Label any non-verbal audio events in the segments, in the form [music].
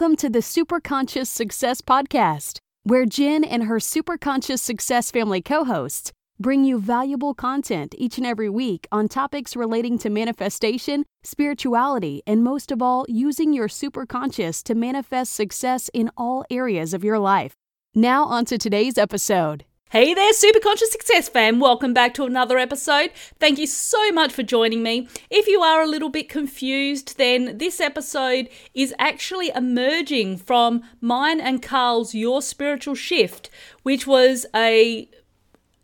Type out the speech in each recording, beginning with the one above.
Welcome to the Superconscious Success Podcast, where Jen and her Superconscious Success family co hosts bring you valuable content each and every week on topics relating to manifestation, spirituality, and most of all, using your superconscious to manifest success in all areas of your life. Now, on to today's episode. Hey there, Super Conscious Success fam. Welcome back to another episode. Thank you so much for joining me. If you are a little bit confused, then this episode is actually emerging from mine and Karl's Your Spiritual Shift, which was a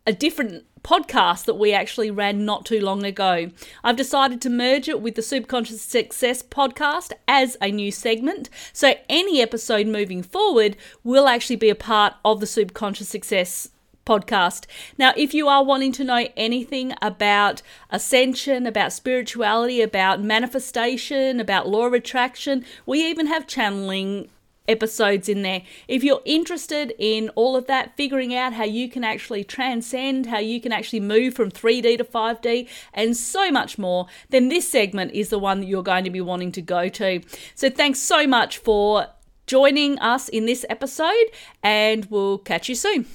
a different podcast that we actually ran not too long ago. I've decided to merge it with the Superconscious Success podcast as a new segment. So any episode moving forward will actually be a part of the Superconscious Success podcast. Now, if you are wanting to know anything about ascension, about spirituality, about manifestation, about law of attraction, we even have channeling episodes in there. If you're interested in all of that, figuring out how you can actually transcend, how you can actually move from 3D to 5D, and so much more, then this segment is the one that you're going to be wanting to go to. So, thanks so much for joining us in this episode, and we'll catch you soon.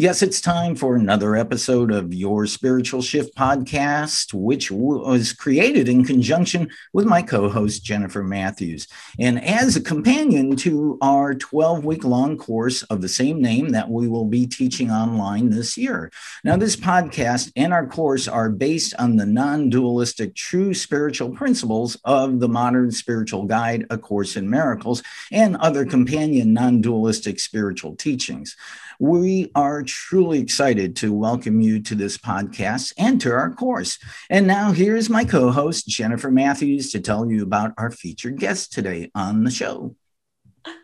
Yes, it's time for another episode of Your Spiritual Shift podcast, which was created in conjunction with my co host, Jennifer Matthews. And as a companion to our 12 week long course of the same name that we will be teaching online this year. Now, this podcast and our course are based on the non dualistic true spiritual principles of the modern spiritual guide, A Course in Miracles, and other companion non dualistic spiritual teachings. We are truly excited to welcome you to this podcast and to our course. And now here's my co host, Jennifer Matthews, to tell you about our featured guest today on the show.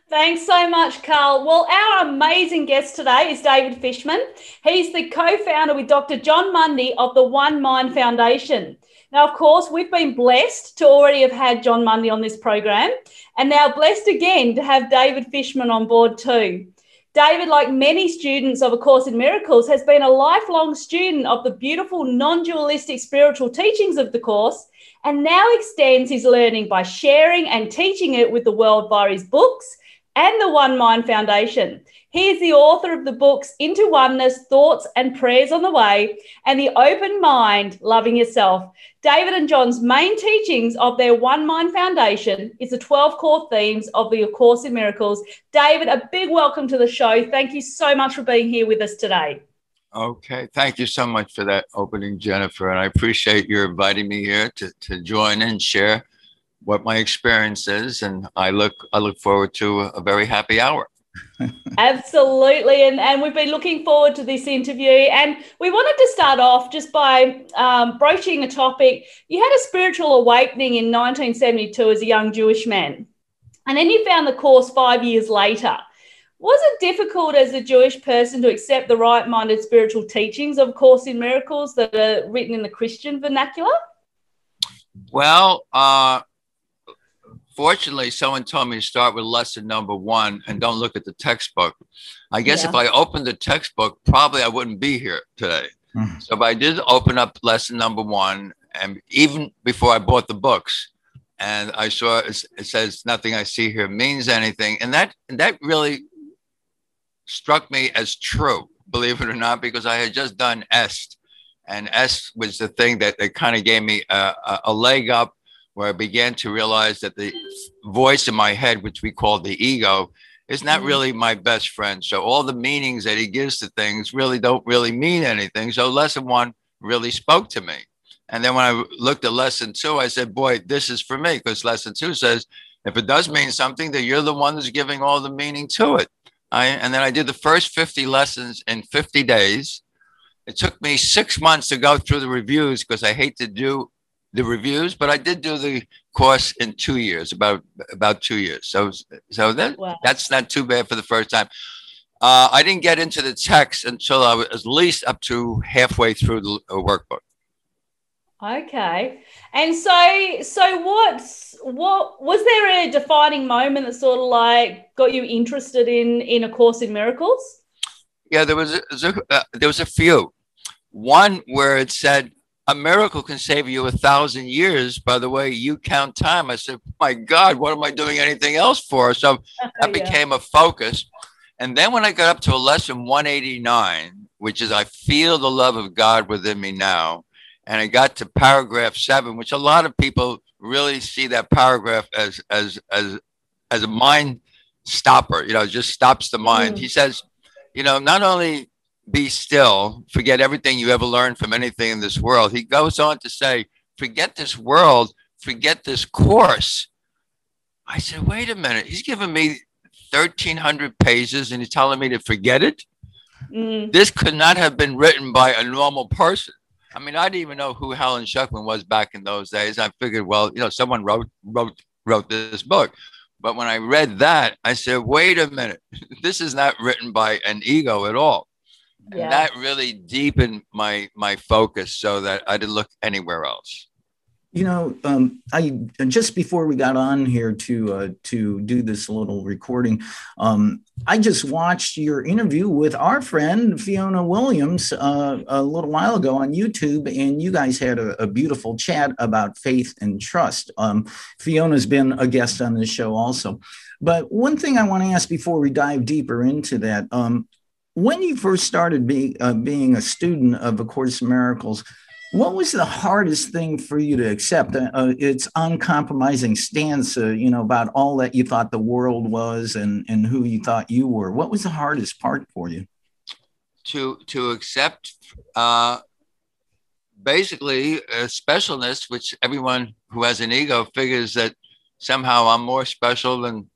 Thanks so much, Karl. Well, our amazing guest today is David Fishman. He's the co founder with Dr. Jon Mundy of the One Mind Foundation. Now, of course, we've been blessed to already have had Jon Mundy on this program, and now blessed again to have David Fishman on board too. David, like many students of A Course in Miracles, has been a lifelong student of the beautiful non dualistic spiritual teachings of the Course and now extends his learning by sharing and teaching it with the world via his books and the One Mind Foundation. He is the author of the books Into Oneness, Thoughts and Prayers on the Way, and The Open Mind, Loving Yourself. David and Jon's main teachings of their One Mind Foundation is the 12 core themes of the Course in Miracles. David, a big welcome to the show. Thank you so much for being here with us today. Okay. Thank you so much for that opening, Jennifer. And I appreciate your inviting me here to, to join and share what my experience is. And I look I look forward to a very happy hour. Absolutely. And, and we've been looking forward to this interview. And we wanted to start off just by um, broaching a topic. You had a spiritual awakening in 1972 as a young Jewish man. And then you found the course five years later. Was it difficult as a Jewish person to accept the right minded spiritual teachings of Course in Miracles that are written in the Christian vernacular? Well, uh, fortunately, someone told me to start with lesson number one and don't look at the textbook. I guess yeah. if I opened the textbook, probably I wouldn't be here today. Mm. So, but I did open up lesson number one, and even before I bought the books, and I saw it, says nothing I see here means anything, and that and that really struck me as true, believe it or not, because I had just done EST, and EST was the thing that, that kind of gave me a, a, a leg up where I began to realize that the voice in my head, which we call the ego, is not mm-hmm. really my best friend. So all the meanings that he gives to things really don't really mean anything. So lesson one really spoke to me. And then when I looked at lesson two, I said, boy, this is for me because lesson two says, if it does mean something, then you're the one that's giving all the meaning to it. I, and then I did the first 50 lessons in 50 days. It took me six months to go through the reviews because I hate to do the reviews, but I did do the course in two years, about about two years. So so that wow. that's not too bad for the first time. Uh, I didn't get into the text until I was at least up to halfway through the workbook. Okay, and so so what's what was there a defining moment that sort of like got you interested in in a course in miracles? Yeah, there was a, there was a, uh, there was a few. One where it said a miracle can save you a thousand years by the way you count time. I said, My God, what am I doing anything else for? So [laughs] that became a focus. And then when I got up to a lesson 189, which is I feel the love of God within me now, and I got to paragraph seven, which a lot of people really see that paragraph as as as as a mind stopper, you know, just stops the mind. Mm. He says, you know, not only be still, forget everything you ever learned from anything in this world. He goes on to say, forget this world, forget this course. I said, wait a minute. He's giving me 1,300 pages and he's telling me to forget it. Mm. This could not have been written by a normal person. I mean, I didn't even know who Helen Schucman was back in those days. I figured, well, you know, someone wrote wrote wrote this book. But when I read that, I said, wait a minute, [laughs] this is not written by an ego at all. Yeah. And that really deepened my my focus so that I didn't look anywhere else. You know, um, I just before we got on here to uh, to do this little recording, um, I just watched your interview with our friend Fiona Williams uh, a little while ago on YouTube, and you guys had a, a beautiful chat about faith and trust. Um, Fiona's been a guest on this show also. But one thing I want to ask before we dive deeper into that, um, when you first started being uh, being a student of A Course in Miracles, what was the hardest thing for you to accept? Uh, uh, its uncompromising stance, uh, you know, about all that you thought the world was and and who you thought you were. What was the hardest part for you? To to accept, uh, basically, a specialness, which everyone who has an ego figures that somehow I'm more special than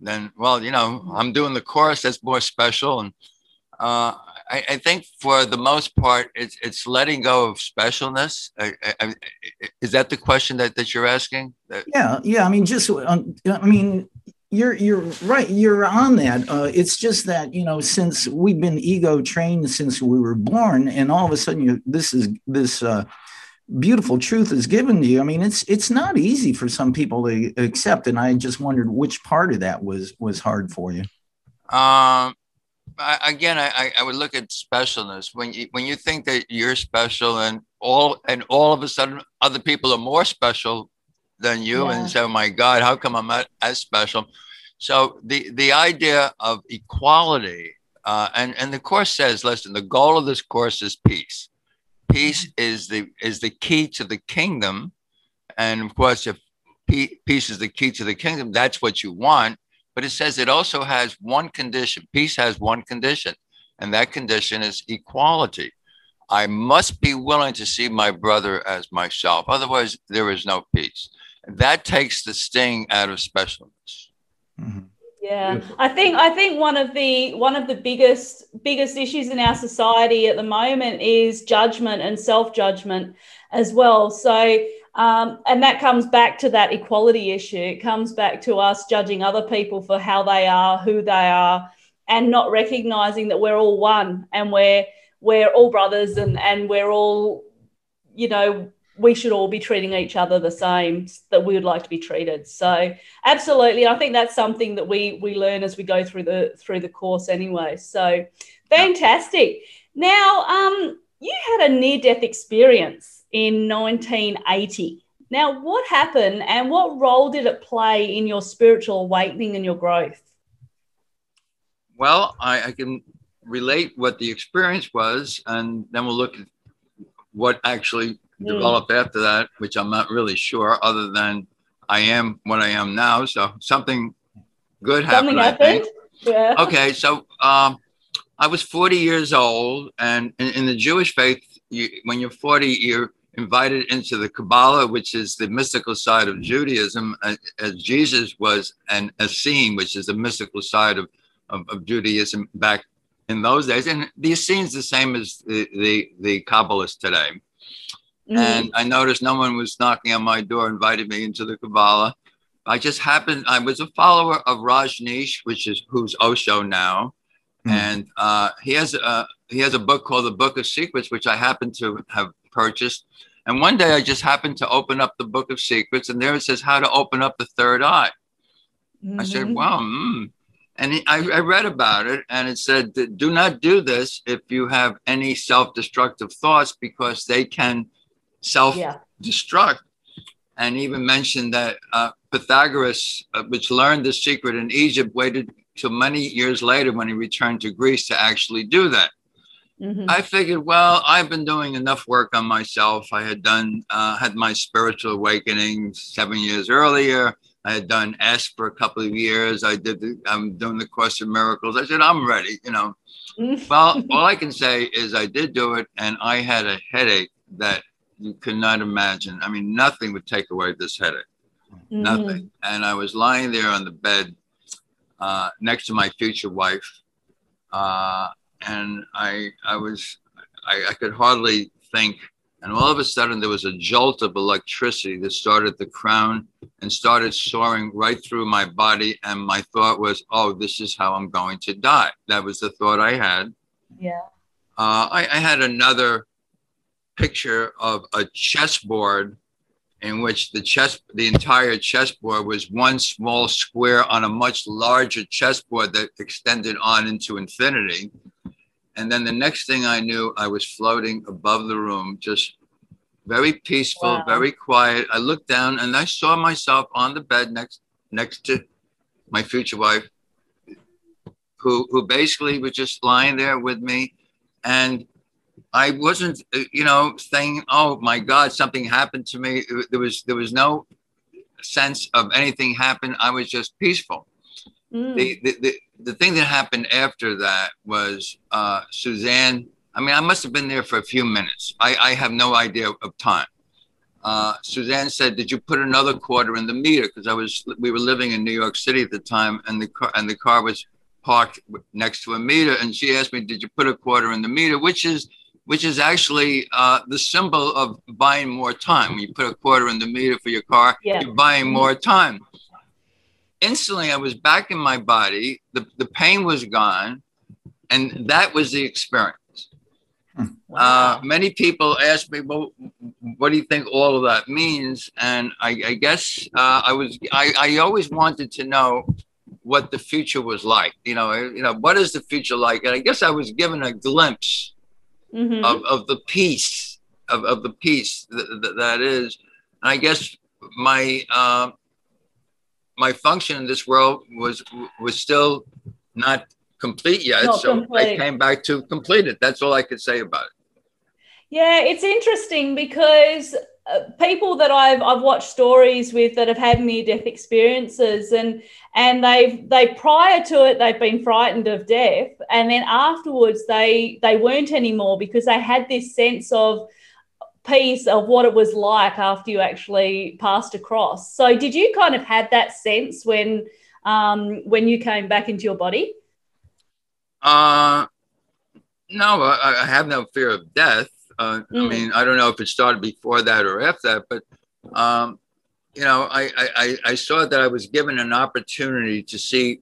than well, you know, I'm doing the course that's more special and. Uh, I, I, think for the most part, it's it's letting go of specialness. I, I, is that the question that, that you're asking? Yeah, yeah. I mean, just um, I mean, you're you're right. You're on that. Uh, it's just that you know, since we've been ego trained since we were born, and all of a sudden, you this is this. Uh, beautiful truth is given to you i mean it's it's not easy for some people to accept and i just wondered which part of that was was hard for you um I, again, I, I would look at specialness when you when you think that you're special and all and all of a sudden other people are more special than you yeah. and say, "Oh my God, how come I'm not as special?" So the the idea of equality uh, and and the course says, listen, the goal of this course is peace. Peace mm-hmm. is the is the key to the kingdom, and of course, if peace is the key to the kingdom, that's what you want but it says it also has one condition. Peace has one condition, and that condition is equality. I must be willing to see my brother as myself. Otherwise, there is no peace. That takes the sting out of specialness. Mm-hmm. Yeah, I think I think one of the one of the biggest biggest issues in our society at the moment is judgment and self judgment as well. So um, and that comes back to that equality issue. It comes back to us judging other people for how they are, who they are, and not recognizing that we're all one and we're we're all brothers and and we're all, you know, we should all be treating each other the same that we would like to be treated. So absolutely, I think that's something that we we learn as we go through the through the course anyway. So fantastic. Now, um, you had a near death experience in 1980. Now, what happened and what role did it play in your spiritual awakening and your growth? Well, I, I can relate what the experience was, and then we'll look at what actually mm. developed after that, which I'm not really sure, other than I am what I am now. So something good happened. Something happened. Yeah. Okay, so um, I was 40 years old, and in, in the Jewish faith, you, when you're 40, you're invited into the Kabbalah, which is the mystical side of Judaism, uh, as Jesus was an Essene, which is the mystical side of, of, of, Judaism back in those days. And the Essene's the same as the, the, the Kabbalists today. Mm. And I noticed no one was knocking on my door, invited me into the Kabbalah. I just happened, I was a follower of Rajneesh, which is who's Osho now. Mm. And uh, he has a he has a book called The Book of Secrets, which I happen to have purchased. And one day I just happened to open up the book of secrets, and there it says how to open up the third eye. Mm-hmm. I said, mm-hmm. wow. Mm. And he, I, I read about it, and it said, do not do this if you have any self destructive thoughts because they can self destruct. Yeah. And even mentioned that uh, Pythagoras, uh, which learned the secret in Egypt, waited till many years later when he returned to Greece to actually do that. Mm-hmm. I figured, well, I've been doing enough work on myself. I had done, uh, had my spiritual awakening seven years earlier. I had done EST for a couple of years. I did, the, I'm doing the Course of Miracles. I said, I'm ready, you know. Mm-hmm. well, [laughs] all I can say is I did do it and I had a headache that you could not imagine. I mean, nothing would take away this headache, mm-hmm. nothing. And I was lying there on the bed uh, next to my future wife. Uh, and I I was I, I could hardly think. And all of a sudden, there was a jolt of electricity that started the crown and started soaring right through my body. And my thought was, oh, this is how I'm going to die. That was the thought I had. Yeah. Uh, I, I had another picture of a chessboard in which the chess the entire chessboard was one small square on a much larger chessboard that extended on into infinity and then the next thing I knew, I was floating above the room, just very peaceful, wow. very quiet. I looked down and I saw myself on the bed next next to my future wife, who who basically was just lying there with me, and I wasn't, uh, you know, saying, "Oh my God, something happened to me." There was there was no sense of anything happened. I was just peaceful. Mm. The, the, the, the thing that happened after that was uh, Suzanne. I mean, I must have been there for a few minutes. I, I have no idea of time. Uh, Suzanne said, "Did you put another quarter in the meter?" Because I was, we were living in New York City at the time, and the car and the car was parked next to a meter. And she asked me, "Did you put a quarter in the meter?" Which is, which is actually uh, the symbol of buying more time. When you put a quarter in the meter for your car, yeah. you're buying more time instantly I was back in my body. The, the pain was gone. And that was the experience. Hmm. Wow. Uh, many people ask me, well, what do you think all of that means? And I, I guess uh, I was, I, I always wanted to know what the future was like. You know, you know, what is the future like? And I guess I was given a glimpse mm-hmm. of, of the peace, of, of the peace that, that is. And I guess my, uh, my function in this world was was still not complete yet. Not so complete. I came back to complete it. That's all I could say about it. Yeah, it's interesting because uh, people that I've I've watched stories with that have had near death experiences and and they've they prior to it they've been frightened of death and then afterwards they they weren't anymore because they had this sense of peace of what it was like after you actually passed across. So, did you kind of had that sense when um, when you came back into your body? Uh, no, I, I have no fear of death. Uh, mm. I mean, I don't know if it started before that or after that, but um, you know, I, I I saw that I was given an opportunity to see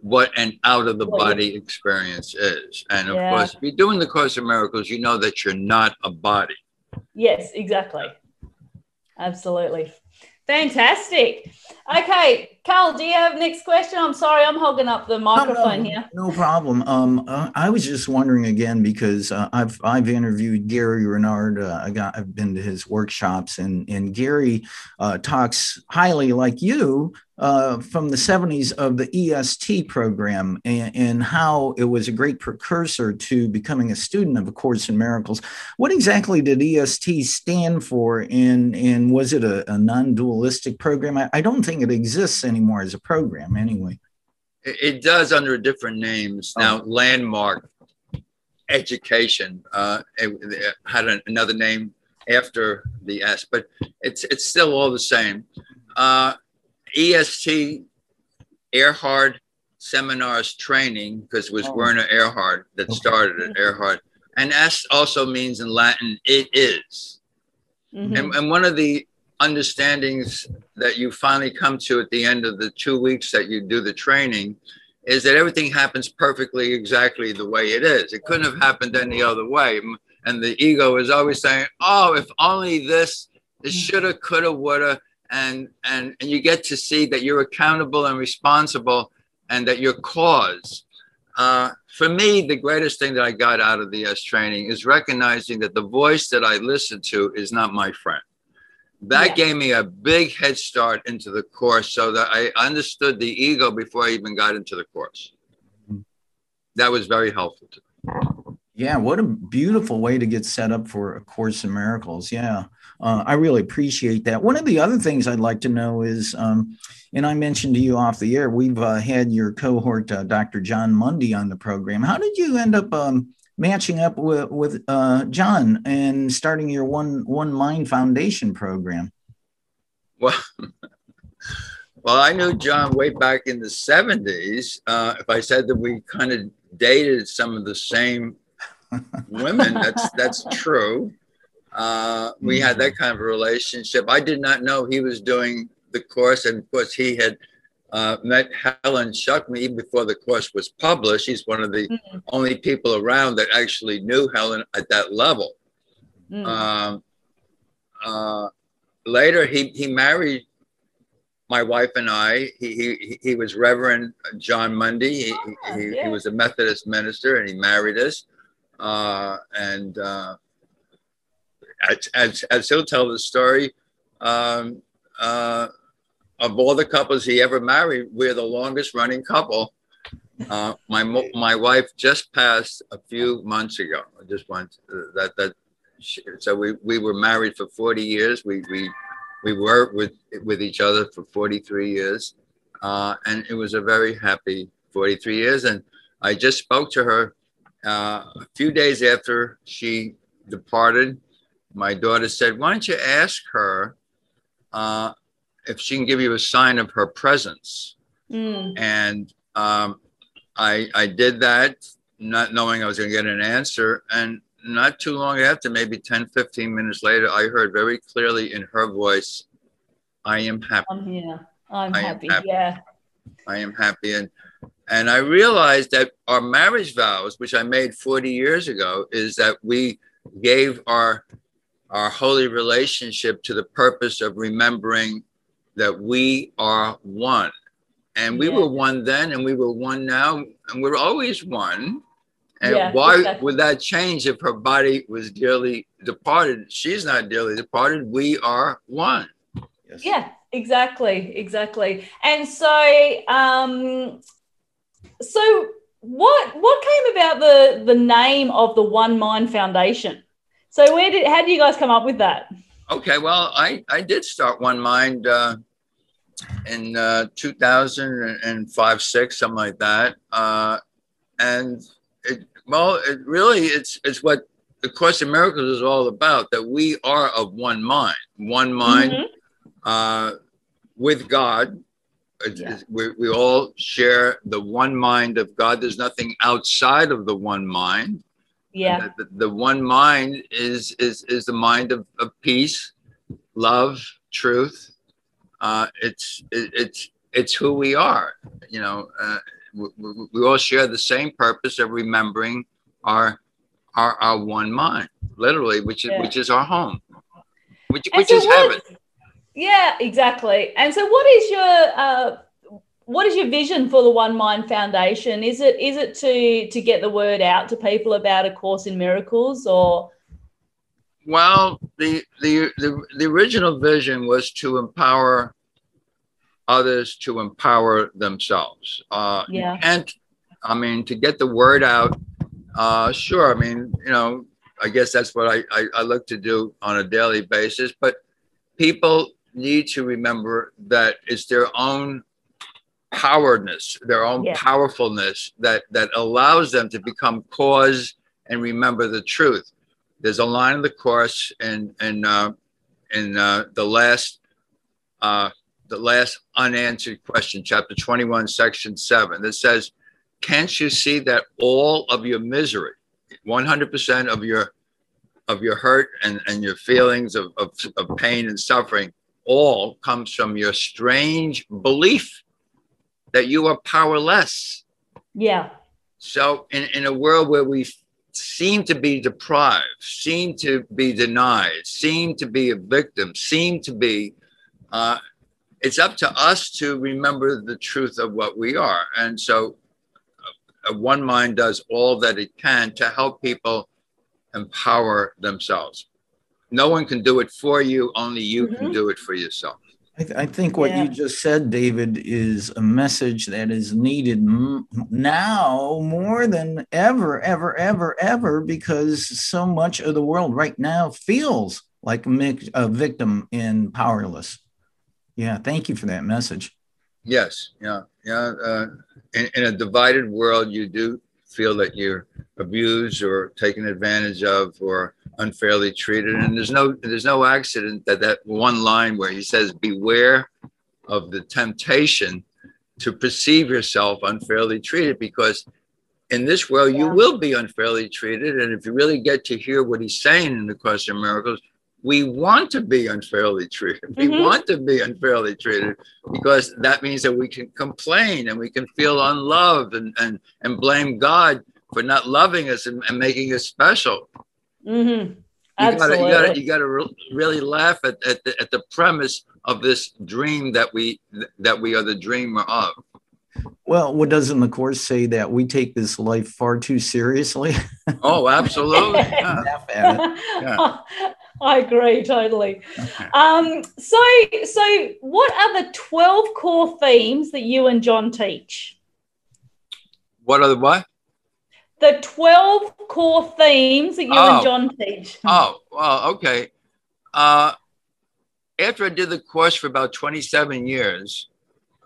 what an out of the body experience is, and of yeah. course, if you're doing the Course of Miracles, you know that you're not a body. Yes, exactly. Absolutely. Fantastic. Okay, Karl, do you have next question? I'm sorry, I'm hogging up the microphone no, no, here. No problem. Um, uh, I was just wondering again because uh, I've I've interviewed Gary Renard. Uh, I got I've been to his workshops, and and Gary uh, talks highly like you uh, from the 70s of the EST program and, and, how it was a great precursor to becoming a student of A Course in Miracles. What exactly did EST stand for, and, and was it a, a non dualistic program? I, I, don't think it exists anymore as a program, anyway. It, it does under different names. Oh. Now, Landmark Education uh, it, it had an, another name after the EST, but it's, it's still all the same. Uh, EST Erhard Seminars Training, because it was oh. Werner Erhard that started it, Erhard. And EST also means in Latin, it is. Mm-hmm. And, and one of the understandings that you finally come to at the end of the two weeks that you do the training is that everything happens perfectly exactly the way it is. It couldn't have happened any other way. And the ego is always saying, oh, if only this, this mm. shoulda, coulda, woulda and and and you get to see that you're accountable and responsible and that your cause uh, for me, the greatest thing that I got out of the EST training is recognizing that the voice that I listen to is not my friend. That gave me a big head start into the course so that I understood the ego before I even got into the course. That was very helpful to me. Yeah, what a beautiful way to get set up for A Course in Miracles. Yeah, uh, I really appreciate that. One of the other things I'd like to know is, um, and I mentioned to you off the air, we've uh, had your cohort, uh, Dr. Jon Mundy, on the program. How did you end up um, matching up with, with uh, Jon and starting your One One Mind Foundation program? Well, [laughs] well, I knew Jon way back in the '70s. Uh, if I said that we kind of dated some of the same women. That's [laughs] that's true. Uh, we had that kind of a relationship. I did not know he was doing the course, and of course, he had uh, met Helen Schucman even before the course was published. He's one of the mm-hmm. only people around that actually knew Helen at that level. Mm. Um, uh, later, he he married my wife and I. He he, he was Reverend Jon Mundy. He, oh, he, yeah. he was a Methodist minister, and he married us. Uh, and uh, as, as, as, he'll tell the story, um, uh, of all the couples he ever married, we're the longest running couple. Uh, my my wife just passed a few months ago. I just want that that. So we, we were married for 40 years. We we we worked with with each other for 43 years, uh, and it was a very happy 43 years. And I just spoke to her uh, a few days after she departed, my daughter said, Why don't you ask her uh, if she can give you a sign of her presence? Mm. And um, I, I did that, not knowing I was going to get an answer. And not too long after, maybe 10, 15 minutes later, I heard very clearly in her voice, I am happy. I'm here. I'm happy. happy. Yeah. I am happy. And and I realized that our marriage vows, which I made 40 years ago, is that we gave our our holy relationship to the purpose of remembering that we are one. And we yeah. were one then and we were one now, and we're always one. And yeah, why exactly. would that change if her body was dearly departed? She's not dearly departed. We are one. Yes. Yeah, exactly. Exactly. And so um so what what came about the the name of the One Mind Foundation? So where did how did you guys come up with that? Okay, well, I I did start One Mind uh, in uh, 2005, six, something like that, uh, and it well, it really it's it's what the Course in Miracles is all about. That we are of one mind, one mind mm-hmm. uh, with God, yeah. we, we all share the one mind of God. There's nothing outside of the one mind. Yeah. The, the, one mind is is is the mind of, of peace, love, truth. Uh, it's it, it's it's who we are. You know, uh, we, we, all share the same purpose of remembering our our, our one mind, literally, which is yeah. which is our home, which, which so is heaven. Yeah, exactly. And so, what is your uh, what is your vision for the One Mind Foundation? Is it is it to to get the word out to people about a course in miracles, or? Well, the the the, the original vision was to empower others to empower themselves. Uh, yeah. And I mean, to get the word out. Uh, sure. I mean, you know, I guess that's what I, I, I look to do on a daily basis. But people need to remember that it's their own powerness, their own yeah. powerfulness that that allows them to become cause and remember the truth. There's a line in the course and in uh, in uh, the last uh, the last unanswered question, chapter 21, section seven, that says, "Can't you see that all of your misery, 100% of your of your hurt and, and your feelings of, of, of pain and suffering all comes from your strange belief that you are powerless. Yeah. So, in, in a world where we seem to be deprived, seem to be denied, seem to be a victim, seem to be, uh, it's up to us to remember the truth of what we are. And so, one mind does all that it can to help people empower themselves. No one can do it for you, only you mm-hmm. can do it for yourself. I, th- I think what yeah. you just said, David, is a message that is needed m- now more than ever, ever, ever, ever, because so much of the world right now feels like a, mix, a victim and powerless. Yeah, thank you for that message. Yes, yeah, yeah. Uh, in, in a divided world, you do feel that you're abused or taken advantage of or unfairly treated. And there's no there's no accident that that one line where he says, "Beware of the temptation to perceive yourself unfairly treated," because in this world you will be unfairly treated. And if you really get to hear what he's saying in the Course in Miracles, we want to be unfairly treated. We mm-hmm. want to be unfairly treated because that means that we can complain and we can feel unloved and, and, and blame God for not loving us and, and making us special. Mm-hmm. You gotta, you gotta, you gotta re- really laugh at, at, the, at the premise of this dream that we that we are the dreamer of. Well, what doesn't the course say that we take this life far too seriously? Oh, absolutely. [laughs] [laughs] Yeah. yeah. I agree totally. Um, so, so what are the twelve core themes that you and Jon teach? What are the what? The twelve core themes that you oh. and Jon teach. Oh, well, okay. Uh, after I did the course for about twenty-seven years,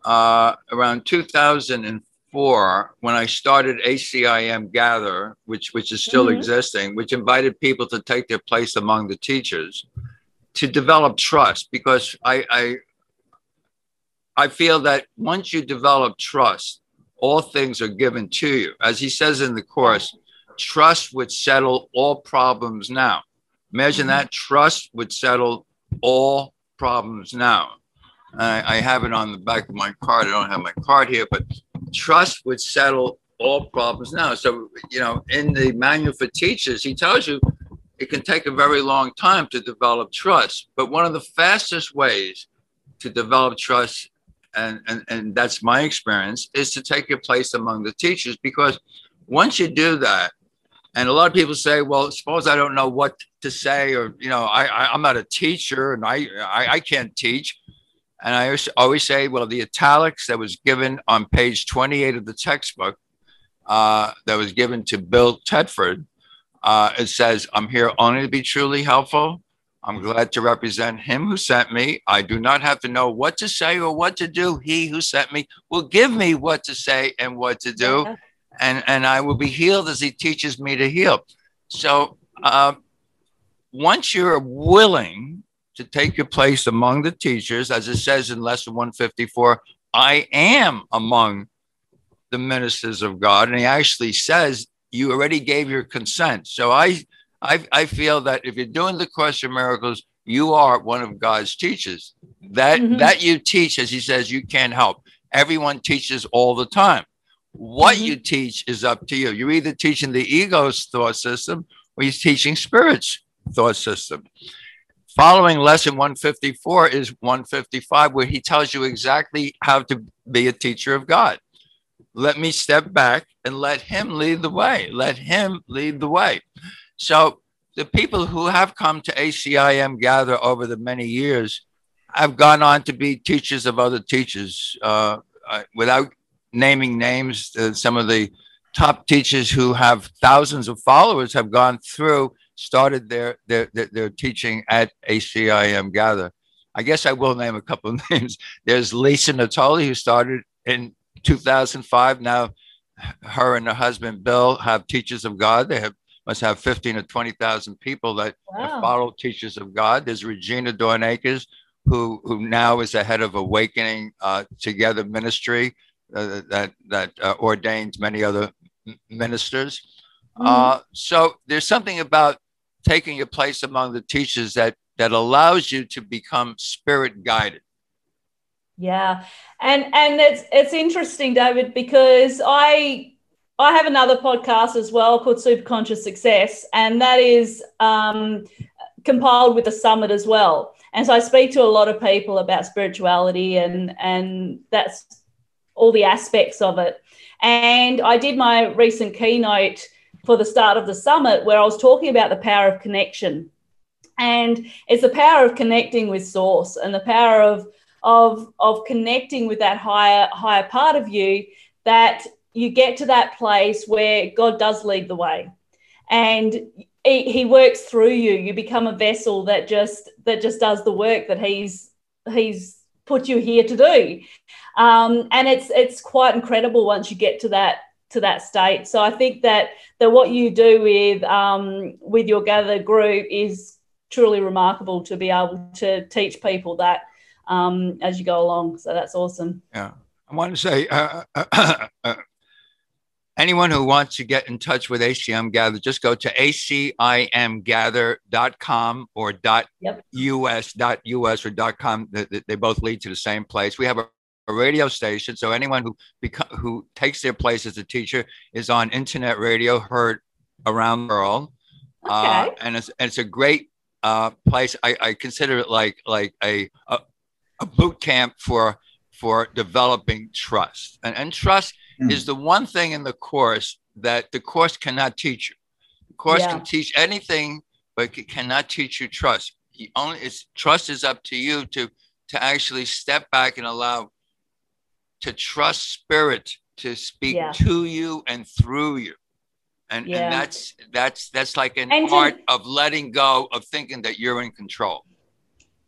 uh, around two thousand and four when I started ACIM Gather, which which is still mm-hmm. existing, which invited people to take their place among the teachers to develop trust because I I, I feel that once you develop trust, all things are given to you. As he says in the course, trust would settle all problems now. Imagine mm-hmm. that trust would settle all problems now. I, I have it on the back of my card. I don't have my card here, but trust would settle all problems now. So, you know, in the manual for teachers, he tells you it can take a very long time to develop trust. But one of the fastest ways to develop trust, and, and, and that's my experience, is to take your place among the teachers. Because once you do that, and a lot of people say, well, suppose I don't know what to say, or, you know, I, I, am not a teacher and I, I, I can't teach. And I always say, well, the italics that was given on page 28 of the textbook, uh, that was given to Bill Thetford, uh, it says, I'm here only to be truly helpful. I'm glad to represent him who sent me. I do not have to know what to say or what to do. He who sent me will give me what to say and what to do. And, and I will be healed as he teaches me to heal. So uh, once you're willing to take your place among the teachers, as it says in lesson 154, I am among the ministers of God. And he actually says, You already gave your consent. So I, I, I feel that if you're doing the Course of Miracles, you are one of God's teachers. That mm-hmm. that you teach, as he says, you can't help. Everyone teaches all the time. What mm-hmm. you teach is up to you. You're either teaching the ego's thought system or you're teaching spirit's thought system. Following lesson 154 is 155, where he tells you exactly how to be a teacher of God. Let me step back and let him lead the way. Let him lead the way. So, the people who have come to ACIM Gather over the many years have gone on to be teachers of other teachers. Uh, uh, without naming names, uh, some of the top teachers who have thousands of followers have gone through started their their their, their teaching at ACIM Gather. I guess I will name a couple of [laughs] names. There's Lisa Natoli, who started in 2005. Now, her and her husband Bill have Teachers of God. They have must have 15 or 20,000 people that wow. follow Teachers of God. There's Regina Dawn Akers, who who now is the head of Awakening uh, Together Ministry uh, that that uh, ordains many other ministers. Uh, so there's something about taking a place among the teachers that that allows you to become spirit guided. Yeah, and and it's it's interesting, David, because I I have another podcast as well called Super Conscious Success, and that is um, compiled with the summit as well. And so I speak to a lot of people about spirituality, and and that's all the aspects of it. And I did my recent keynote for the start of the summit where I was talking about the power of connection. And it's the power of connecting with source and the power of of of connecting with that higher higher part of you that you get to that place where God does lead the way. And he, he works through you. You become a vessel that just that just does the work that he's he's put you here to do. Um, and it's it's quite incredible once you get to that to that state. So I think that that what you do with um, with your gather group is truly remarkable to be able to teach people that um, as you go along. So that's awesome. Yeah, I want to say uh, uh, uh, anyone who wants to get in touch with ACIM Gather, just go to acimgather.com or yep. .us, dot .us or dot .com. They both lead to the same place. We have a, a radio station, so anyone who beco- who takes their place as a teacher is on internet radio, heard around the world. Uh, okay. Uh, and it's, it's a great uh, place. I, I, consider it like like a, a, a boot camp for for developing trust. And, and trust mm. is the one thing in the course that the course cannot teach you. The course yeah. can teach anything, but it cannot teach you trust. You only it's trust is up to you to to actually step back and allow to trust spirit to speak yeah. to you and through you. And, yeah. and that's that's that's like an and art to, of letting go of thinking that you're in control.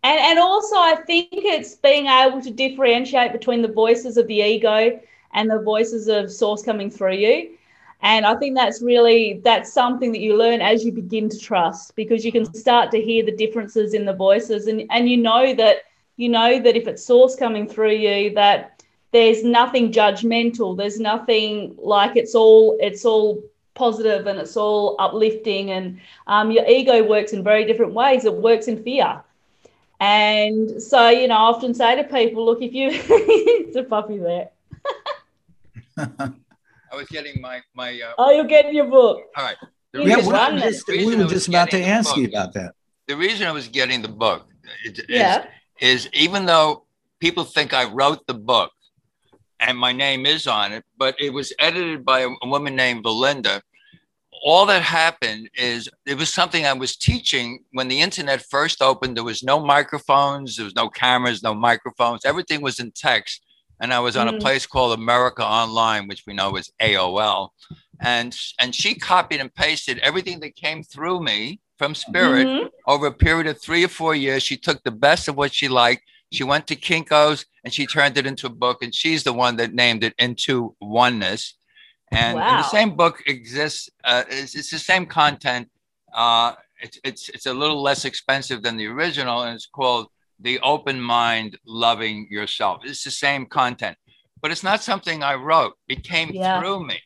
And and also I think it's being able to differentiate between the voices of the ego and the voices of source coming through you and i think that's really that's something that you learn as you begin to trust because you can start to hear the differences in the voices and and you know that you know that if it's source coming through you that there's nothing judgmental there's nothing like it's all it's all positive and it's all uplifting and um, your ego works in very different ways it works in fear and so you know i often say to people look if you [laughs] it's a puppy there [laughs] I was getting my my. Uh, oh, you're getting your book. All right. yeah, we, just, we were just about to ask you about that. The reason I was getting the book is, yeah. is even though people think I wrote the book and my name is on it, but it was edited by a, a woman named Belinda. All that happened is it was something I was teaching when the internet first opened. There was no microphones, there was no cameras, no microphones. Everything was in text and I was on mm-hmm. a place called America Online, which we know is AOL, and and she copied and pasted everything that came through me from Spirit mm-hmm. over a period of three or four years. She took the best of what she liked. She went to Kinko's and she turned it into a book, and she's the one that named it Into Oneness. And, wow. and the same book exists. Uh, it's, it's, the same content. Uh, it's, it's it's a little less expensive than the original, and it's called the open mind, loving yourself. It's the same content, but it's not something I wrote. It came yeah. through me.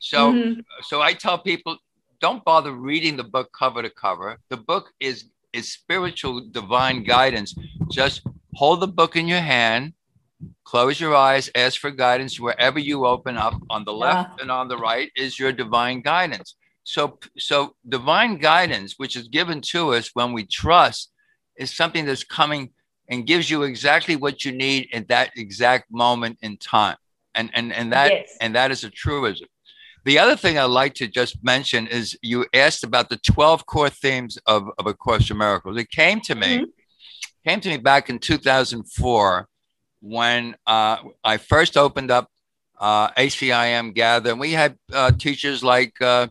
So, mm-hmm. so I tell people, don't bother reading the book cover to cover. The book is is spiritual divine guidance. Just hold the book in your hand, close your eyes, ask for guidance wherever you open up. On the left yeah. and on the right is your divine guidance. So, so divine guidance, which is given to us when we trust is something that's coming and gives you exactly what you need at that exact moment in time. And and and that yes. and that is a truism. The other thing I'd like to just mention is you asked about the 12 core themes of, of A Course in Miracles. It came to me, mm-hmm. Came to me back in 2004 when uh, I first opened up uh, ACIM Gather. And we had uh, teachers like uh,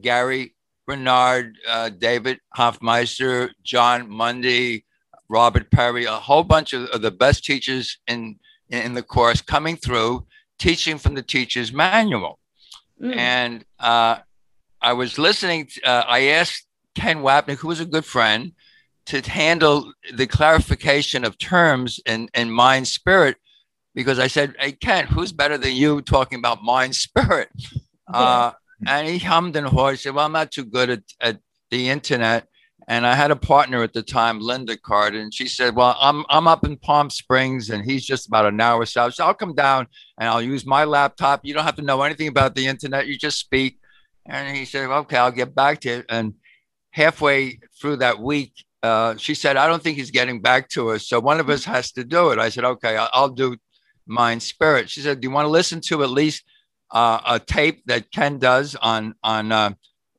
Gary Renard, uh, David Hoffmeister, Jon Mundy, Robert Perry, a whole bunch of, of, the best teachers in, in the course coming through, teaching from the teacher's manual. Mm. And uh, I was listening, to, uh, I asked Ken Wapnick, who was a good friend, to handle the clarification of terms in, in mind spirit, because I said, Hey, Ken, who's better than you talking about mind spirit? [laughs] Uh, and he hummed and hawed. He said, Well, I'm not too good at, at the internet. And I had a partner at the time, Linda Carter, and she said, Well, I'm I'm up in Palm Springs and he's just about an hour south. So I'll come down and I'll use my laptop. You don't have to know anything about the internet, you just speak. And he said, Okay, I'll get back to you. And halfway through that week, uh, she said, I don't think he's getting back to us. So one of us has to do it. I said, Okay, I'll, do mind, spirit. She said, "Do you want to listen to at least uh, a tape that Ken does on on uh,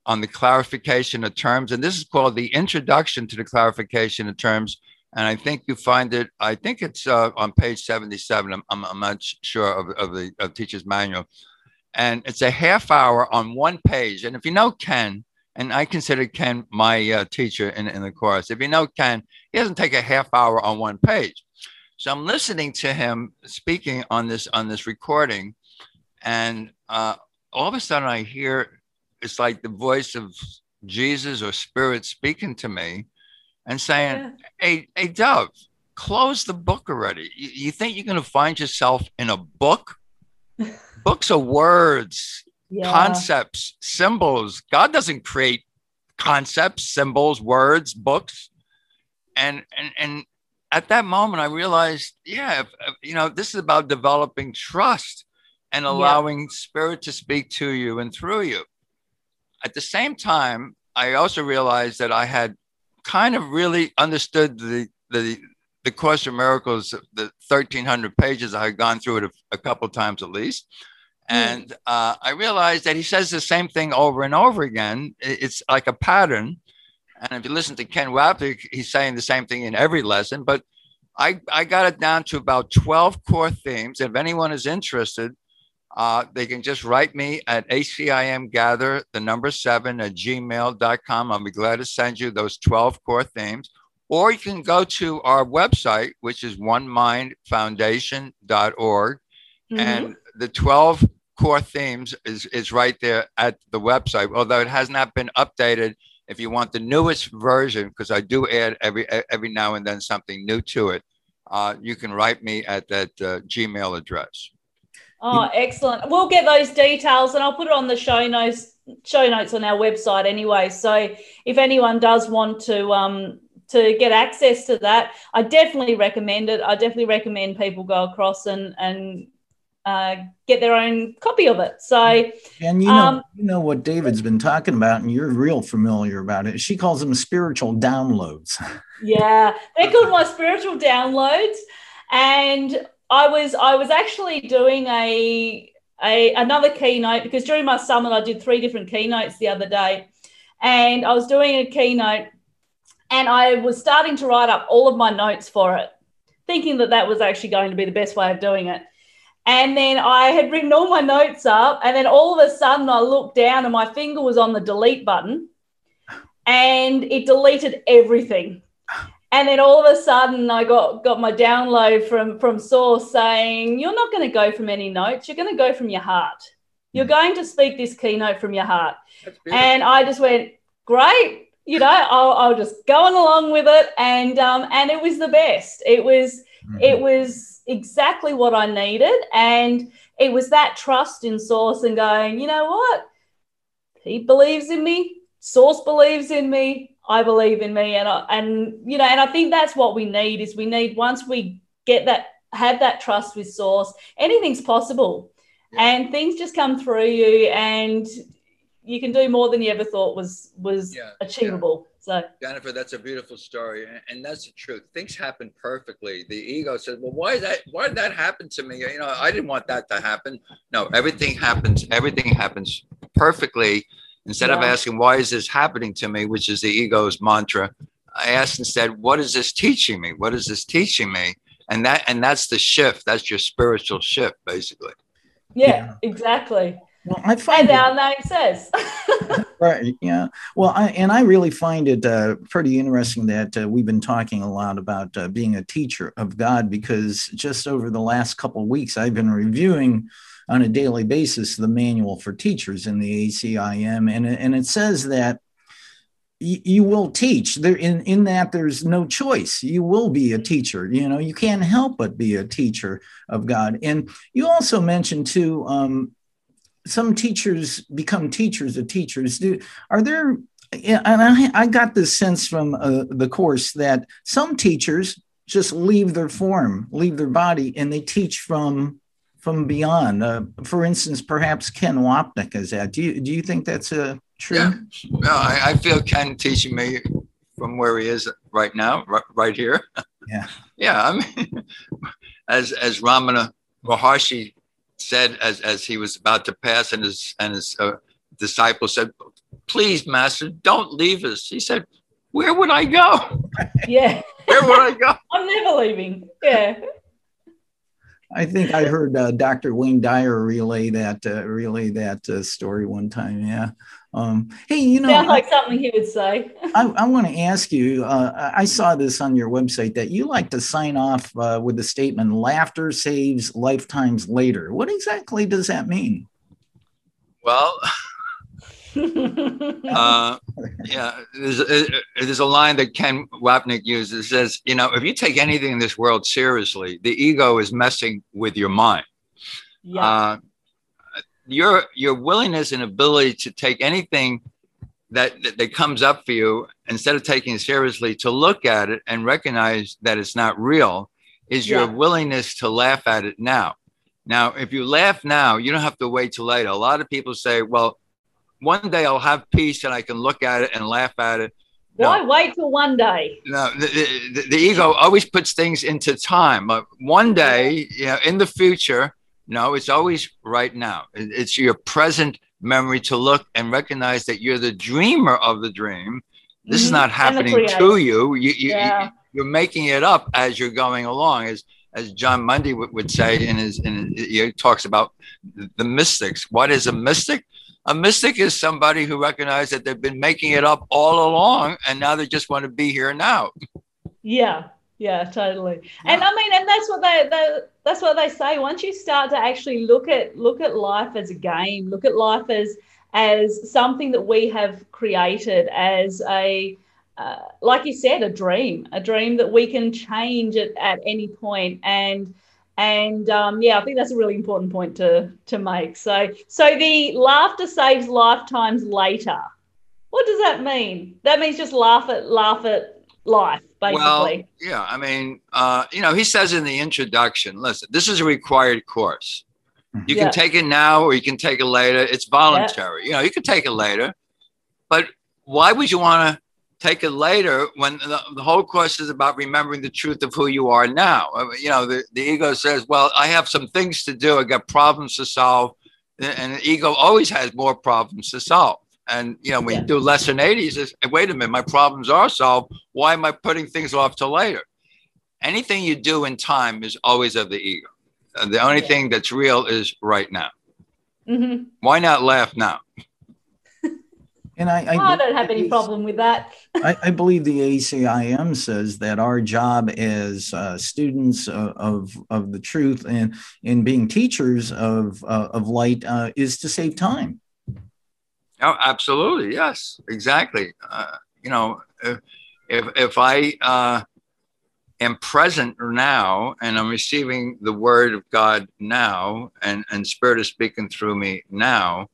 on the clarification of terms?" And this is called the Introduction to the Clarification of Terms. And I think you find it. I think it's uh, on page seventy-seven. I'm, I'm, I'm not sure of, of the of teacher's manual, and it's a half hour on one page. And if you know Ken, and I consider Ken my uh, teacher in, in the course. If you know Ken, he doesn't take a half hour on one page. So I'm listening to him speaking on this on this recording, and uh, all of a sudden I hear it's like the voice of Jesus or Spirit speaking to me, and saying, yeah. "Hey, hey, Dov, close the book already. You, you think you're going to find yourself in a book? [laughs] Books are words, yeah. concepts, symbols. God doesn't create concepts, symbols, words, books." And and and at that moment, I realized, yeah, if, if, you know, this is about developing trust and allowing yeah. spirit to speak to you and through you. At the same time, I also realized that I had kind of really understood the the the Course of Miracles, the 1,300 pages. I had gone through it a, a couple times at least. Hmm. And uh, I realized that he says the same thing over and over again. It's like a pattern. And if you listen to Ken Wapnick, he's saying the same thing in every lesson. But I, I got it down to about 12 core themes. If anyone is interested, uh, they can just write me at acimgather, the number seven at gmail.com. I'll be glad to send you those 12 core themes. Or you can go to our website, which is onemindfoundation.org. Mm-hmm. And the 12 core themes is, is right there at the website, although it has not been updated if you want the newest version, because I do add every every now and then something new to it, uh, you can write me at that uh, Gmail address. Oh, excellent! We'll get those details, and I'll put it on the show notes show notes on our website anyway. So if anyone does want to um, to get access to that, I definitely recommend it. I definitely recommend people go across and and uh, get their own copy of it. So, and you know, um, you know what David's been talking about, and you're real familiar about it. She calls them spiritual downloads. [laughs] yeah, they're called my spiritual downloads, and I was I was actually doing a a another keynote because during my summit I did three different keynotes the other day, and I was doing a keynote, and I was starting to write up all of my notes for it, thinking that that was actually going to be the best way of doing it and then I had written all my notes up, and then all of a sudden I looked down and my finger was on the delete button and it deleted everything. And then all of a sudden I got, got my download from, from Source saying, You're not going to go from any notes, you're going to go from your heart. You're going to speak this keynote from your heart. And I just went, Great, you know, I'll, I'll just go on along with it. And um, and it was the best. It was mm-hmm. it was exactly what I needed. And it was that trust in Source and going, you know what? He believes in me. Source believes in me. I believe in me. And, I, and, you know, and I think that's what we need is we need, once we get that, have that trust with Source, anything's possible. And things just come through you and you can do more than you ever thought was was yeah, achievable. Yeah. So Jennifer, that's a beautiful story, and that's the truth. Things happen perfectly. The ego says, "Well, why is that? Why did that happen to me? You know, I didn't want that to happen." No, everything happens. Everything happens perfectly. Instead yeah. of asking, "Why is this happening to me?" which is the ego's mantra, I asked instead, "What is this teaching me? What is this teaching me?" And that and that's the shift. That's your spiritual shift, basically. Yeah, exactly. Well, I find and our name says. [laughs] right. Yeah. Well, I, and I really find it uh, pretty interesting that uh, we've been talking a lot about uh, being a teacher of God because just over the last couple of weeks, I've been reviewing on a daily basis the manual for teachers in the ACIM, and and it says that you will teach there in, in that there's no choice you will be a teacher you know you can't help but be a teacher of god and you also mentioned too um, some teachers become teachers of teachers. Do are there? And I, I got this sense from uh, the course that some teachers just leave their form, leave their body, and they teach from from beyond. Uh, for instance, perhaps Ken Wapnick is that. Do you do you think that's a true? Yeah, no, I, I feel Ken teaching me from where he is right now, right, right here. Yeah, [laughs] yeah. I mean, [laughs] as as Ramana Maharishi said as, as he was about to pass, and his and his uh, disciple said, "Please, master, don't leave us." He said, "Where would I go? [laughs] Yeah, [laughs] where would I go? I'm never leaving." Yeah. I think I heard uh, Dr. Wayne Dyer relay that uh, relay that uh, story one time. Yeah. Um, hey, you know, sounds like something he would say. I, I want to ask you. Uh, I saw this on your website that you like to sign off uh, with the statement "Laughter saves lifetimes later." What exactly does that mean? Well. [laughs] uh, yeah, there's a, there's a line that Ken Wapnick uses. It says, you know, if you take anything in this world seriously, the ego is messing with your mind. Yeah. Your your willingness and ability to take anything that, that, that comes up for you instead of taking it seriously to look at it and recognize that it's not real is yeah. your willingness to laugh at it now. Now, if you laugh now, you don't have to wait till later. A lot of people say, well, one day I'll have peace and I can look at it and laugh at it. No. Why wait till one day? No, the, the, the ego always puts things into time. One day, you know, in the future, no, it's always right now. It's your present memory to look and recognize that you're the dreamer of the dream. This mm-hmm. is not happening to you. You, you, yeah. you. are making it up as you're going along. As as Jon Mundy would, would say in his, in his, he talks about the mystics. What is a mystic? A mystic is somebody who recognizes that they've been making it up all along, and now they just want to be here now. Yeah, yeah, totally. Yeah. And I mean, and that's what they, they that's what they say. Once you start to actually look at look at life as a game, look at life as as something that we have created as a uh, like you said, a dream, a dream that we can change it at any point, and and um, yeah, I think that's a really important point to to make. So so the laughter saves lifetimes later. What does that mean? That means just laugh at laugh at life, basically. Well, yeah, I mean, uh, you know, he says in the introduction, listen, this is a required course. You yeah. can take it now or you can take it later. It's voluntary. Yeah. You know, you can take it later, but why would you want to take it later when the, the, whole course is about remembering the truth of who you are now. Uh, you know, the, the ego says, well, I have some things to do. I got problems to solve. And the ego always has more problems to solve. And, you know, when yeah. you do lesson 80, he says, hey, wait a minute, my problems are solved. Why am I putting things off to later? Anything you do in time is always of the ego. The only yeah. thing that's real is right now. Mm-hmm. Why not laugh now? [laughs] And I, I, I don't have any problem with that. I, I, believe the ACIM says that our job as uh, students of, of, of the truth and in being teachers of uh, of light uh, is to save time. Oh, absolutely, yes, exactly. Uh, you know, if if, I uh, am present now and I'm receiving the word of God now, and and Spirit is speaking through me now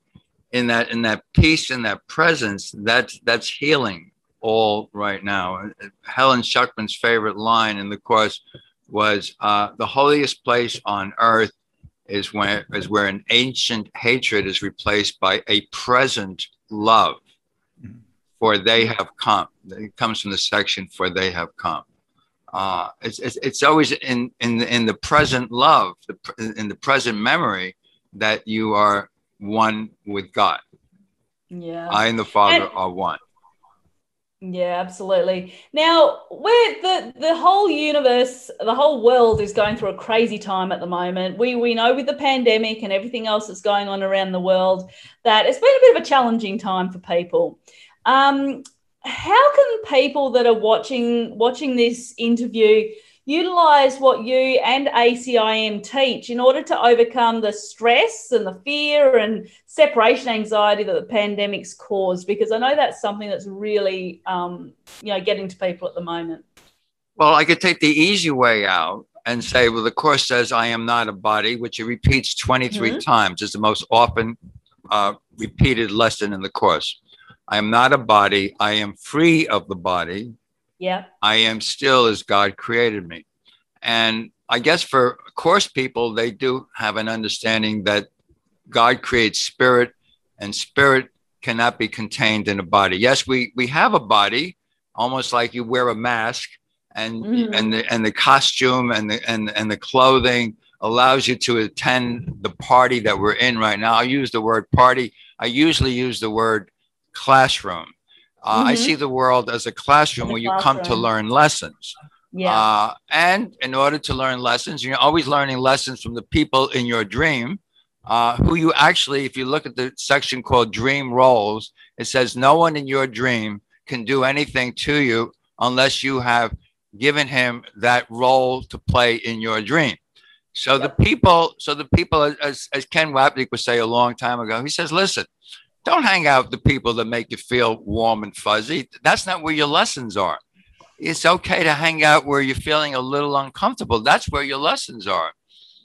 in that in that peace and that presence that's that's healing all right now Helen Schucman's favorite line in the course was uh, the holiest place on earth is when is where an ancient hatred is replaced by a present love for they have come it comes from the section for they have come uh, it's, it's, it's always in in the, in the present love the, in the present memory that you are one with God. Yeah. I and the Father and, are one. Yeah, absolutely. Now, where the the whole universe, the whole world is going through a crazy time at the moment. We we know with the pandemic and everything else that's going on around the world that it's been a bit of a challenging time for people. Um, how can people that are watching watching this interview utilize what you and ACIM teach in order to overcome the stress and the fear and separation anxiety that the pandemic's caused? Because I know that's something that's really, um, you know, getting to people at the moment. Well, I could take the easy way out and say, well, the course says I am not a body, which it repeats 23 mm-hmm. times. is the most often uh, repeated lesson in the course. I am not a body. I am free of the body. Yeah. I am still as God created me. And I guess for course people, they do have an understanding that God creates spirit and spirit cannot be contained in a body. Yes, we, we have a body, almost like you wear a mask and mm. and the and the costume and the and, and the clothing allows you to attend the party that we're in right now. I use the word party. I usually use the word classroom. Uh, mm-hmm. I see the world as a classroom where you come to learn lessons. Yeah. Uh, and in order to learn lessons, you're always learning lessons from the people in your dream, uh, who you actually, if you look at the section called dream roles, it says no one in your dream can do anything to you unless you have given him that role to play in your dream. So yep. the people, so the people, as, as Ken Wapnick would say a long time ago, he says, listen, don't hang out with the people that make you feel warm and fuzzy. That's not where your lessons are. It's okay to hang out where you're feeling a little uncomfortable. That's where your lessons are.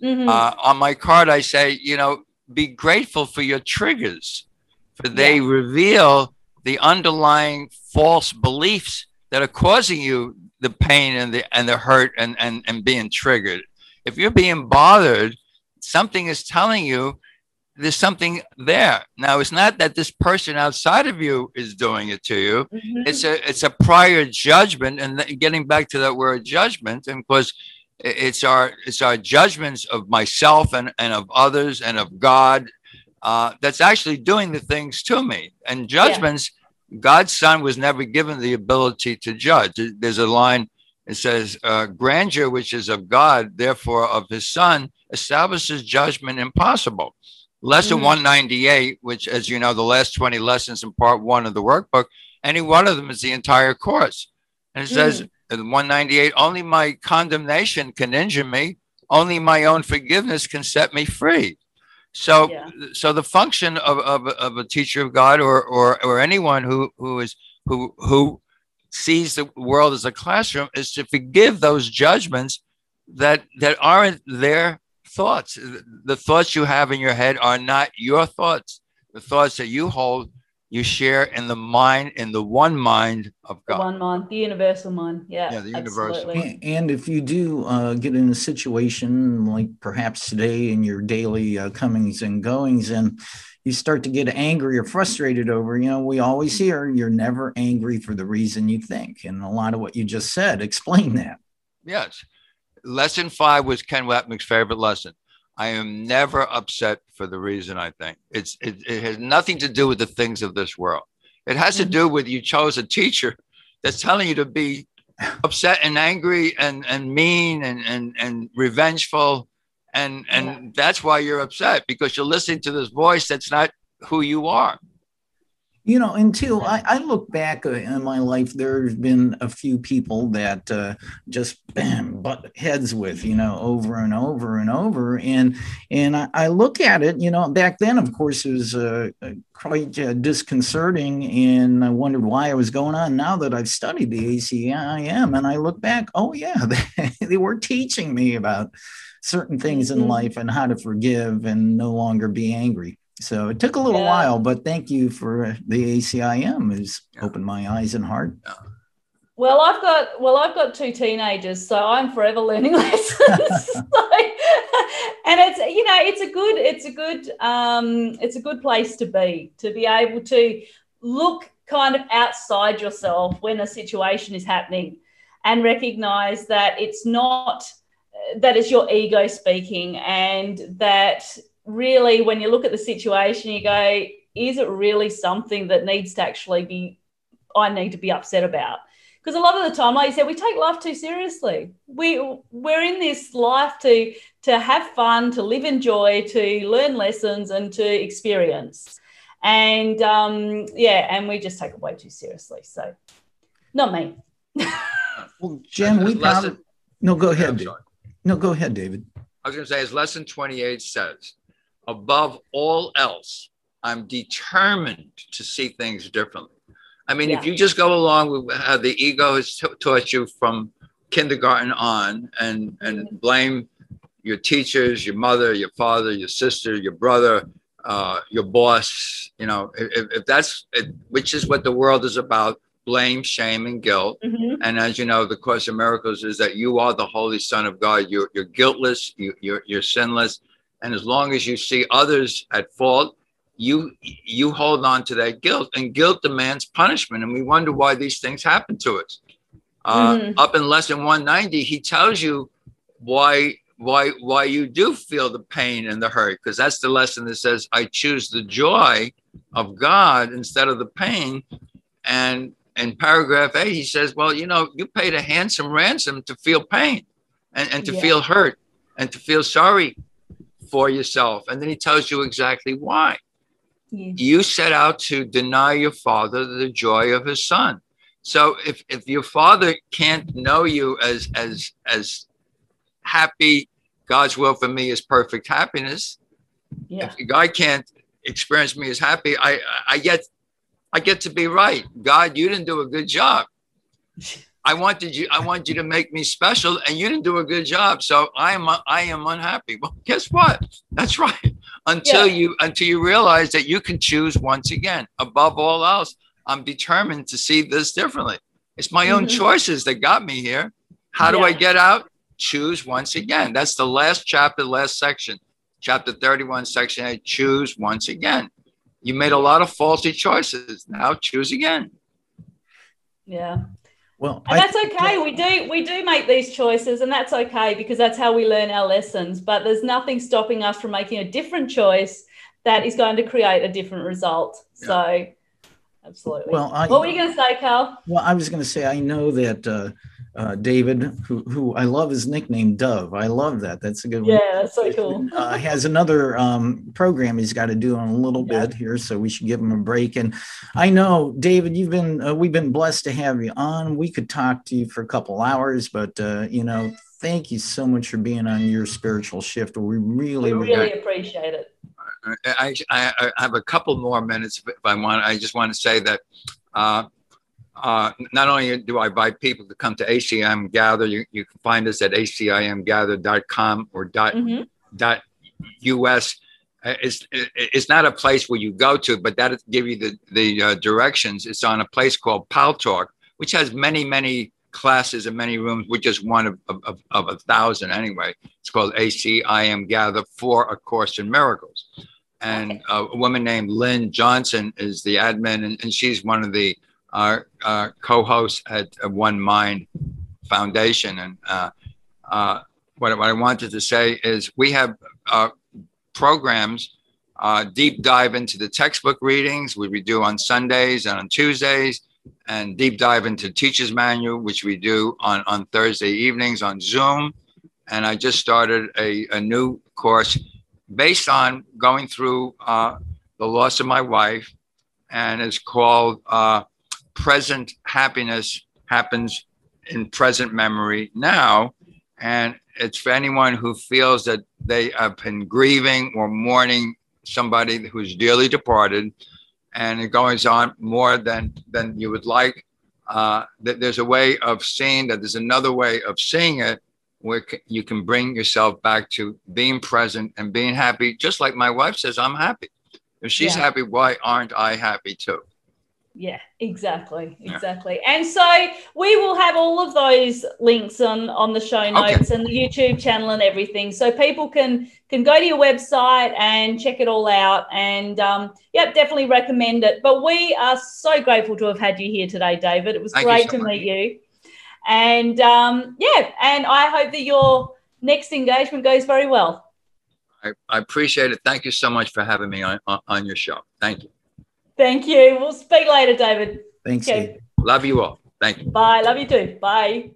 Mm-hmm. Uh, on my card, I say, you know, be grateful for your triggers, for they yeah. reveal the underlying false beliefs that are causing you the pain and the and the hurt and and, and being triggered. If you're being bothered, something is telling you there's something there. Now it's not that this person outside of you is doing it to you. Mm-hmm. It's a it's a prior judgment, and getting back to that word judgment, and because it's our it's our judgments of myself and and of others and of God uh, that's actually doing the things to me. And judgments, yeah. God's Son was never given the ability to judge. There's a line. It says, uh, "Grandeur, which is of God, therefore of His Son, establishes judgment impossible." Lesson mm-hmm. 198, which, as you know, the last 20 lessons in part one of the workbook, any one of them is the entire course. And it mm. says in 198, only my condemnation can injure me, only my own forgiveness can set me free. So, yeah. so the function of, of, of a teacher of God or, or, or anyone who, who is who who sees the world as a classroom is to forgive those judgments that that aren't their thoughts. The thoughts you have in your head are not your thoughts. The thoughts that you hold, you share in the mind, in the one mind of God. The one mind, the universal mind. Yeah. Yeah, the universal. And, and if you do uh, get in a situation like perhaps today in your daily uh, comings and goings, and you start to get angry or frustrated over, you know, we always hear you're never angry for the reason you think. And a lot of what you just said, explain that. Yes lesson five was Ken Wapnick's favorite lesson. I am never upset for the reason I think it's it, it has nothing to do with the things of this world. It has to mm-hmm. do with you chose a teacher that's telling you to be upset and angry and and mean and and and revengeful and and yeah. that's why you're upset because you're listening to this voice that's not who you are you know, until I, I look back uh, in my life, there's been a few people that uh, just bam, butt heads with, you know, over and over and over. And and I, I look at it, you know, back then, of course, it was uh, uh quite uh, disconcerting, and I wondered why it was going on. Now that I've studied the ACIM, and I look back, oh yeah, [laughs] they, they were teaching me about certain things in mm-hmm. life and how to forgive and no longer be angry. So it took a little yeah. while, but thank you for the ACIM has yeah. opened my eyes and heart. Yeah. Well, I've got well, I've got two teenagers, so I'm forever learning [laughs] lessons. [laughs] so, and it's you know, it's a good, it's a good, um, it's a good place to be to be able to look kind of outside yourself when a situation is happening, and recognize that it's not that it's your ego speaking, and that really, when you look at the situation, you go, is it really something that needs to actually be, I need to be upset about? Because a lot of the time, like you said, we take life too seriously. We we're in this life to to have fun, to live in joy, to learn lessons, and to experience. And um, yeah, and we just take it way too seriously. So, not me. [laughs] well, Jen, we probably no. Go ahead. No, go ahead, David. I was going to say, as lesson 28 says, above all else, I'm determined to see things differently. I mean, yeah. if you just go along with how the ego has t- taught you from kindergarten on and, and mm-hmm. blame your teachers, your mother, your father, your sister, your brother, uh, your boss, you know, if, if that's, it, which is what the world is about, blame, shame, and guilt. Mm-hmm. And as you know, the Course of Miracles is that you are the Holy Son of God. You're, you're guiltless, you, you're, you're sinless. And as long as you see others at fault, you you hold on to that guilt, and guilt demands punishment. And we wonder why these things happen to us. Uh, mm-hmm. Up in lesson 190, he tells you why why why you do feel the pain and the hurt because that's the lesson that says I choose the joy of God instead of the pain. And in paragraph eight, he says, Well, you know, you paid a handsome ransom to feel pain and, and to yeah. feel hurt and to feel sorry for yourself. And then he tells you exactly why. Yeah. You set out to deny your father the joy of his son. So if, if your father can't know you as as as happy, God's will for me is perfect happiness. Yeah. If God can't experience me as happy, I I get I get to be right. God, you didn't do a good job. [laughs] I wanted you. I want you to make me special, and you didn't do a good job. So I am. I am unhappy. Well, guess what? That's [laughs] right. Until yeah. you until you realize that you can choose once again. Above all else, I'm determined to see this differently. It's my own mm-hmm. choices that got me here. How do yeah. I get out? Choose once again. That's the last chapter, last section, chapter 31, section 8. Choose once again. You made a lot of faulty choices. Now choose again. Yeah. Well, and that's okay. We do we do make these choices, and that's okay because that's how we learn our lessons. But there's nothing stopping us from making a different choice that is going to create a different result. Yeah. So, absolutely. Well, I, what were you going to say, Karl? Well, I was going to say I know that uh, uh, David, who who I love his nickname Dov. I love that. That's a good one. Yeah, that's so cool. uh, has another um, program he's got to do in a little yeah. bit here, so we should give him a break. And I know, David, you've been uh, we've been blessed to have you on. We could talk to you for a couple hours, but uh, you know, thank you so much for being on your spiritual shift. We really, we really appreciate it. I, I, I have a couple more minutes if I want. I just want to say that uh, not only do I invite people to come to ACIM Gather, you, you can find us at acimgather.com or dot, mm-hmm. dot us. Uh, it's, it's not a place where you go to, but that give you the, the uh, directions. It's on a place called Paltalk, which has many, many classes and many rooms. We're just one of, of, of a thousand anyway. It's called ACIM Gather for A Course in Miracles. And uh, a woman named Lynn Johnson is the admin, and, and she's one of the our, our co-host at One Mind Foundation. And uh, uh, what, what I wanted to say is we have uh, programs uh, deep dive into the textbook readings, which we do on Sundays and on Tuesdays, and deep dive into teacher's manual, which we do on, on Thursday evenings on Zoom. And I just started a, a new course based on going through uh, the loss of my wife, and it's called uh, present happiness happens in present memory now. And it's for anyone who feels that they have been grieving or mourning somebody who's dearly departed and it goes on more than than you would like uh, that there's a way of seeing that there's another way of seeing it where you can bring yourself back to being present and being happy just like my wife says i'm happy if she's yeah. happy why aren't i happy too yeah, exactly, exactly. Yeah. And so we will have all of those links on on the show notes okay. and the YouTube channel and everything, so people can can go to your website and check it all out. And um, yep, definitely recommend it. But we are so grateful to have had you here today, David. It was Thank great so to much. meet you. And um, yeah, and I hope that your next engagement goes very well. I, I appreciate it. Thank you so much for having me on, on, on your show. Thank you. Thank you. We'll speak later, David. Thanks. Okay. Love you all. Thank you. Bye. Love you too. Bye.